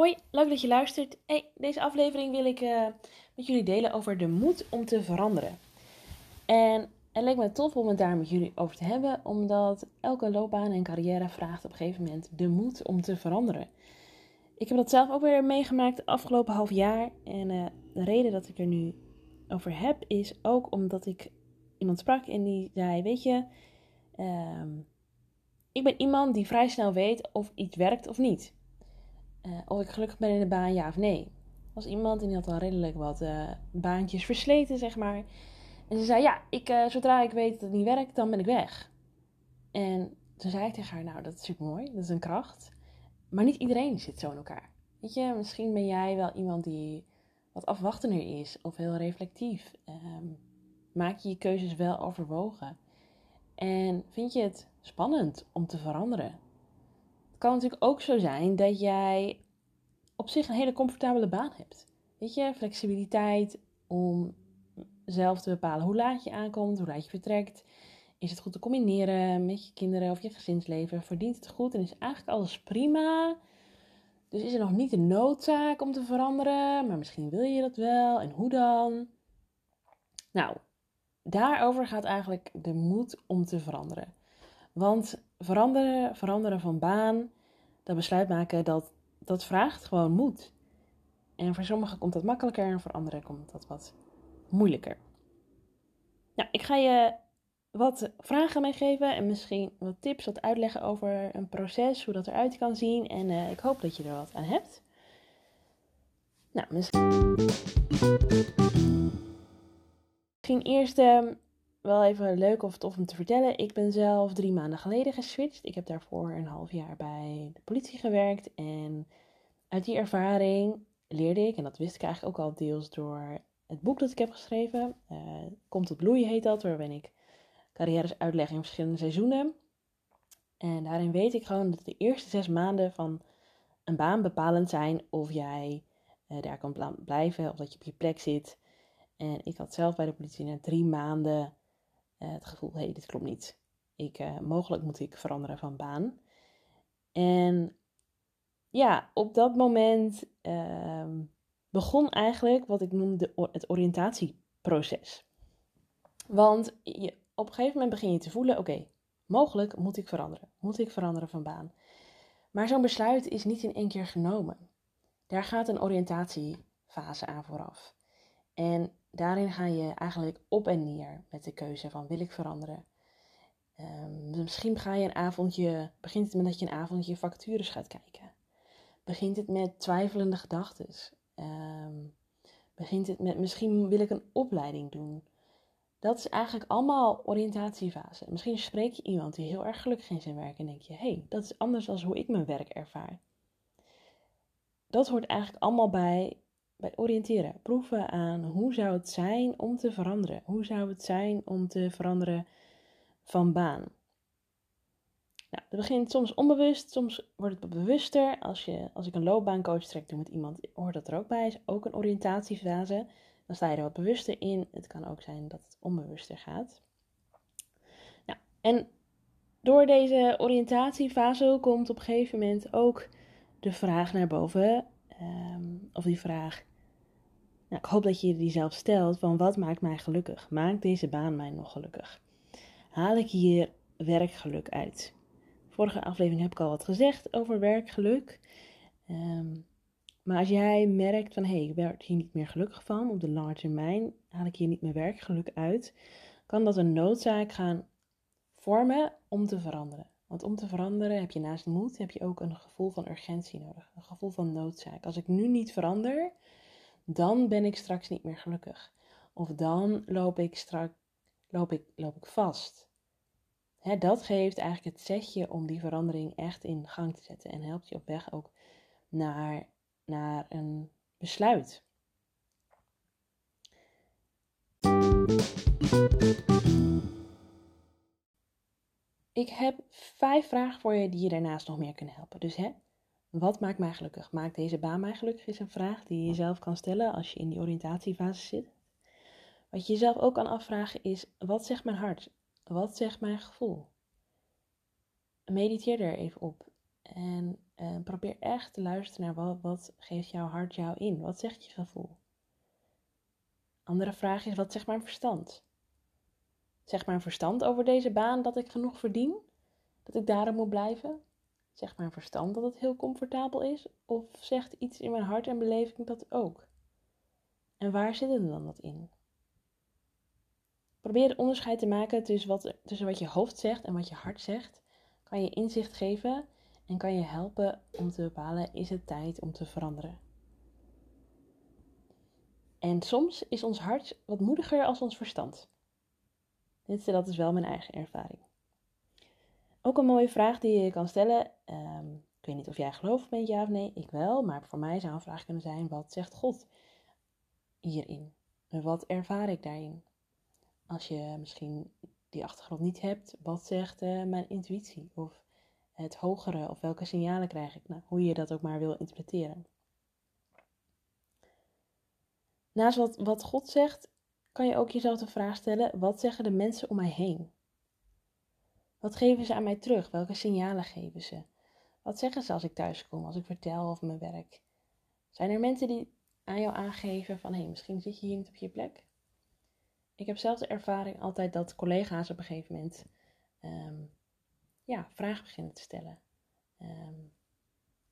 Hoi, leuk dat je luistert. Hey, deze aflevering wil ik uh, met jullie delen over de moed om te veranderen. En het leek me tof om het daar met jullie over te hebben, omdat elke loopbaan en carrière vraagt op een gegeven moment de moed om te veranderen. Ik heb dat zelf ook weer meegemaakt de afgelopen half jaar. En uh, de reden dat ik er nu over heb, is ook omdat ik iemand sprak en die zei: Weet je, uh, ik ben iemand die vrij snel weet of iets werkt of niet. Uh, of ik gelukkig ben in de baan, ja of nee. Was iemand en die had al redelijk wat uh, baantjes versleten, zeg maar. En ze zei, ja, ik, uh, zodra ik weet dat het niet werkt, dan ben ik weg. En toen zei ik tegen haar, nou, dat is super mooi, dat is een kracht. Maar niet iedereen zit zo in elkaar. Weet je, misschien ben jij wel iemand die wat afwachtender is of heel reflectief. Um, maak je je keuzes wel overwogen. En vind je het spannend om te veranderen? Kan natuurlijk ook zo zijn dat jij op zich een hele comfortabele baan hebt. Weet je, flexibiliteit om zelf te bepalen hoe laat je aankomt, hoe laat je vertrekt. Is het goed te combineren met je kinderen of je gezinsleven? Verdient het goed en is eigenlijk alles prima? Dus is er nog niet de noodzaak om te veranderen, maar misschien wil je dat wel en hoe dan? Nou, daarover gaat eigenlijk de moed om te veranderen. Want veranderen, veranderen van baan, dat besluit maken, dat, dat vraagt gewoon moed. En voor sommigen komt dat makkelijker en voor anderen komt dat wat moeilijker. Nou, ik ga je wat vragen meegeven en misschien wat tips, wat uitleggen over een proces, hoe dat eruit kan zien. En uh, ik hoop dat je er wat aan hebt. Nou, misschien eerst uh, wel even leuk of tof om te vertellen. Ik ben zelf drie maanden geleden geswitcht. Ik heb daarvoor een half jaar bij de politie gewerkt. En uit die ervaring leerde ik, en dat wist ik eigenlijk ook al deels door het boek dat ik heb geschreven. Uh, Komt tot bloeien heet dat, waarin ik carrières uitleg in verschillende seizoenen. En daarin weet ik gewoon dat de eerste zes maanden van een baan bepalend zijn of jij uh, daar kan blijven of dat je op je plek zit. En ik had zelf bij de politie na drie maanden het gevoel, hé, hey, dit klopt niet. Ik, uh, mogelijk moet ik veranderen van baan. En ja, op dat moment uh, begon eigenlijk wat ik noemde het oriëntatieproces. Want je, op een gegeven moment begin je te voelen, oké, mogelijk moet ik veranderen. Moet ik veranderen van baan. Maar zo'n besluit is niet in één keer genomen. Daar gaat een oriëntatiefase aan vooraf. En daarin ga je eigenlijk op en neer met de keuze van wil ik veranderen. Um, misschien ga je een avondje, begint het met dat je een avondje vacatures gaat kijken. Begint het met twijfelende gedachten. Um, begint het met misschien wil ik een opleiding doen. Dat is eigenlijk allemaal oriëntatiefase. Misschien spreek je iemand die heel erg gelukkig in zijn werk en denk je, hey, dat is anders dan hoe ik mijn werk ervaar. Dat hoort eigenlijk allemaal bij bij oriënteren. Proeven aan hoe zou het zijn om te veranderen. Hoe zou het zijn om te veranderen van baan. Nou, dat begint soms onbewust, soms wordt het bewuster. Als, je, als ik een loopbaancoach trek doe met iemand, hoort dat er ook bij. Is ook een oriëntatiefase. Dan sta je er wat bewuster in. Het kan ook zijn dat het onbewuster gaat. Nou, en door deze oriëntatiefase komt op een gegeven moment ook de vraag naar boven. Um, of die vraag, nou, ik hoop dat je die zelf stelt van wat maakt mij gelukkig? Maakt deze baan mij nog gelukkig? Haal ik hier werkgeluk uit? Vorige aflevering heb ik al wat gezegd over werkgeluk. Um, maar als jij merkt van hé, hey, ik word hier niet meer gelukkig van op de lange termijn, haal ik hier niet meer werkgeluk uit, kan dat een noodzaak gaan vormen om te veranderen. Want om te veranderen heb je naast moed, heb je ook een gevoel van urgentie nodig, een gevoel van noodzaak. Als ik nu niet verander, dan ben ik straks niet meer gelukkig. Of dan loop ik straks loop ik, loop ik vast. Dat geeft eigenlijk het zetje om die verandering echt in gang te zetten en helpt je op weg ook naar, naar een besluit. Ik heb vijf vragen voor je die je daarnaast nog meer kunnen helpen. Dus hè, wat maakt mij gelukkig? Maakt deze baan mij gelukkig? Is een vraag die je jezelf kan stellen als je in die oriëntatiefase zit. Wat je jezelf ook kan afvragen is: wat zegt mijn hart? Wat zegt mijn gevoel? Mediteer er even op. En uh, probeer echt te luisteren naar wat, wat geeft jouw hart jou in? Wat zegt je gevoel? Andere vraag is, wat zegt mijn verstand? Zegt mijn verstand over deze baan dat ik genoeg verdien? Dat ik daarom moet blijven? Zegt mijn verstand dat het heel comfortabel is? Of zegt iets in mijn hart en beleving dat ook? En waar zit het dan dat in? Probeer het onderscheid te maken tussen wat, tussen wat je hoofd zegt en wat je hart zegt. Kan je inzicht geven en kan je helpen om te bepalen: is het tijd om te veranderen? En soms is ons hart wat moediger als ons verstand. Dit, dat is wel mijn eigen ervaring. Ook een mooie vraag die je kan stellen. Um, ik weet niet of jij geloof bent, ja of nee. Ik wel, maar voor mij zou een vraag kunnen zijn: wat zegt God hierin? Wat ervaar ik daarin? Als je misschien die achtergrond niet hebt, wat zegt uh, mijn intuïtie? Of het hogere, of welke signalen krijg ik? Nou, hoe je dat ook maar wil interpreteren. Naast wat, wat God zegt, kan je ook jezelf de vraag stellen: wat zeggen de mensen om mij heen? Wat geven ze aan mij terug? Welke signalen geven ze? Wat zeggen ze als ik thuis kom, als ik vertel over mijn werk? Zijn er mensen die aan jou aangeven van hé, hey, misschien zit je hier niet op je plek? Ik heb zelf de ervaring altijd dat collega's op een gegeven moment ehm, ja, vragen beginnen te stellen. Um,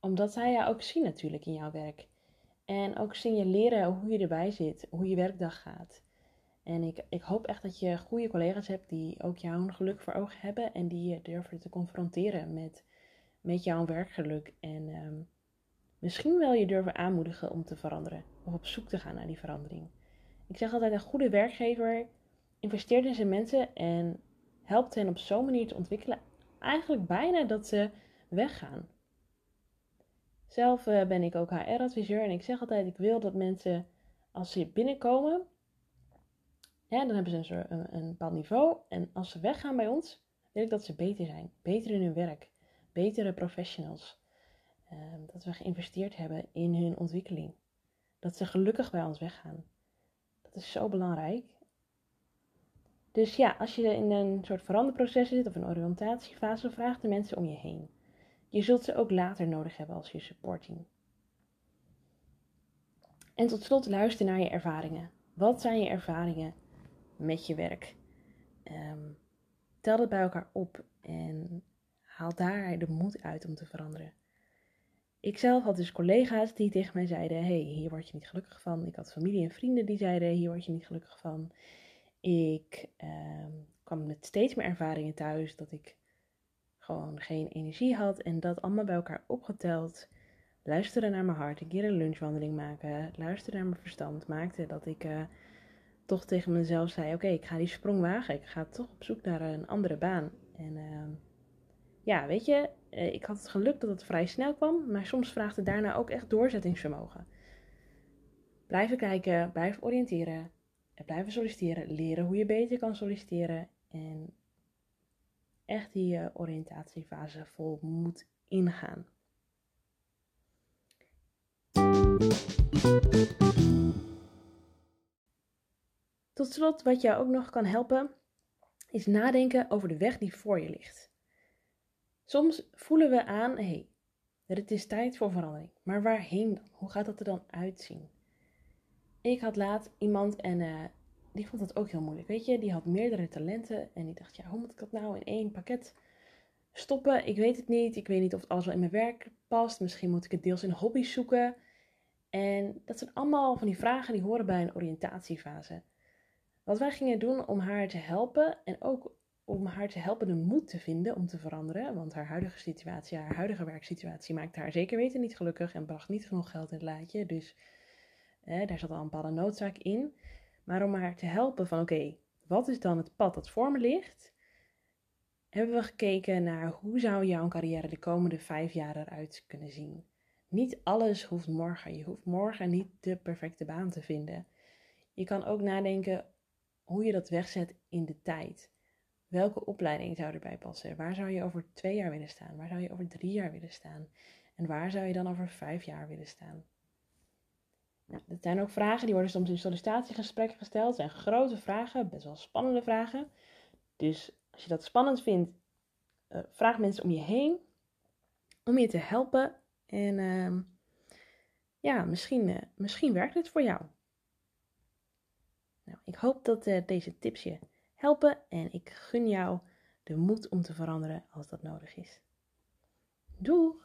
omdat zij jou ook zien natuurlijk in jouw werk. En ook signaleren hoe je erbij zit, hoe je werkdag gaat. En ik, ik hoop echt dat je goede collega's hebt die ook jouw geluk voor ogen hebben en die je durven te confronteren met, met jouw werkgeluk. En ehm, misschien wel je durven aanmoedigen om te veranderen of op zoek te gaan naar die verandering. Ik zeg altijd: een goede werkgever investeert in zijn mensen en helpt hen op zo'n manier te ontwikkelen, eigenlijk bijna dat ze weggaan. Zelf eh, ben ik ook HR-adviseur en ik zeg altijd: ik wil dat mensen als ze binnenkomen dan hebben ze een, een, bepaald niveau. En als ze weggaan bij ons, wil ik dat ze beter zijn. Beter in hun werk. Betere professionals. Ehm, dat we geïnvesteerd hebben in hun ontwikkeling. Dat ze gelukkig bij ons weggaan. Dat is zo belangrijk. Dus ja, als je in een soort veranderproces zit of een oriëntatiefase, vraag de mensen om je heen. Je zult ze ook later nodig hebben als je supporting. En tot slot luister naar je ervaringen. Wat zijn je ervaringen? Met je werk. Um, tel het bij elkaar op en haal daar de moed uit om te veranderen. Ik zelf had dus collega's die tegen mij zeiden: hey, hier word je niet gelukkig van. Ik had familie en vrienden die zeiden: hier word je niet gelukkig van. Ik um, kwam met steeds meer ervaringen thuis dat ik gewoon geen energie had. En dat allemaal bij elkaar opgeteld. Luisteren naar mijn hart, een keer een lunchwandeling maken, luisteren naar mijn verstand maakte dat ik uh, toch tegen mezelf zei: Oké, ik ga die sprong wagen. Ik ga toch op zoek naar een andere baan. En uh, ja, weet je, eh, ik had het geluk dat het vrij snel kwam, maar soms vraagt het daarna ook echt doorzettingsvermogen. Blijven kijken, blijven oriënteren, blijven solliciteren, leren hoe je beter kan solliciteren en echt die uh, oriëntatiefase vol moet ingaan. Tot slot, wat jou ook nog kan helpen, is nadenken over de weg die voor je ligt. Soms voelen we aan, hé, hey, het is tijd voor verandering. Maar waarheen dan? Hoe gaat dat er dan uitzien? Ik had laat iemand en uh, die vond dat ook heel moeilijk. Weet je, die had meerdere talenten en die dacht, ja, hoe moet ik dat nou in één pakket stoppen? Ik weet het niet. Ik weet niet of alles wel in mijn werk past. Misschien moet ik het deels in hobby's zoeken. En dat zijn allemaal van die vragen die horen bij een oriëntatiefase. Wat wij gingen doen om haar te helpen en ook om haar te helpen de moed te vinden om te veranderen. Want haar huidige situatie, haar huidige werksituatie maakte haar zeker weten niet gelukkig en bracht niet genoeg geld in het laadje. Dus daar zat al een bepaalde noodzaak in. Maar om haar te helpen van oké, wat is dan het pad dat voor me ligt? Hebben we gekeken naar hoe zou jouw carrière de komende vijf jaar eruit kunnen zien. Niet alles hoeft morgen. Je hoeft morgen niet de perfecte baan te vinden. Je kan ook nadenken hoe je dat wegzet in de tijd. Welke opleiding zou erbij passen? Waar zou je over twee jaar willen staan? Waar zou je over drie jaar willen staan? En waar zou je dan over vijf jaar willen staan? Nou, dat zijn ook vragen die worden soms in sollicitatiegesprekken gesteld. Het zijn grote vragen, best wel spannende vragen. Dus als je dat spannend vindt, uh, vraag mensen om je heen. om je te helpen. En ehm, ja, misschien, uh, misschien werkt het voor jou. Nou, ik hoop dat uh, deze tips je helpen en ik gun jou de moed om te veranderen als dat nodig is. Doeg!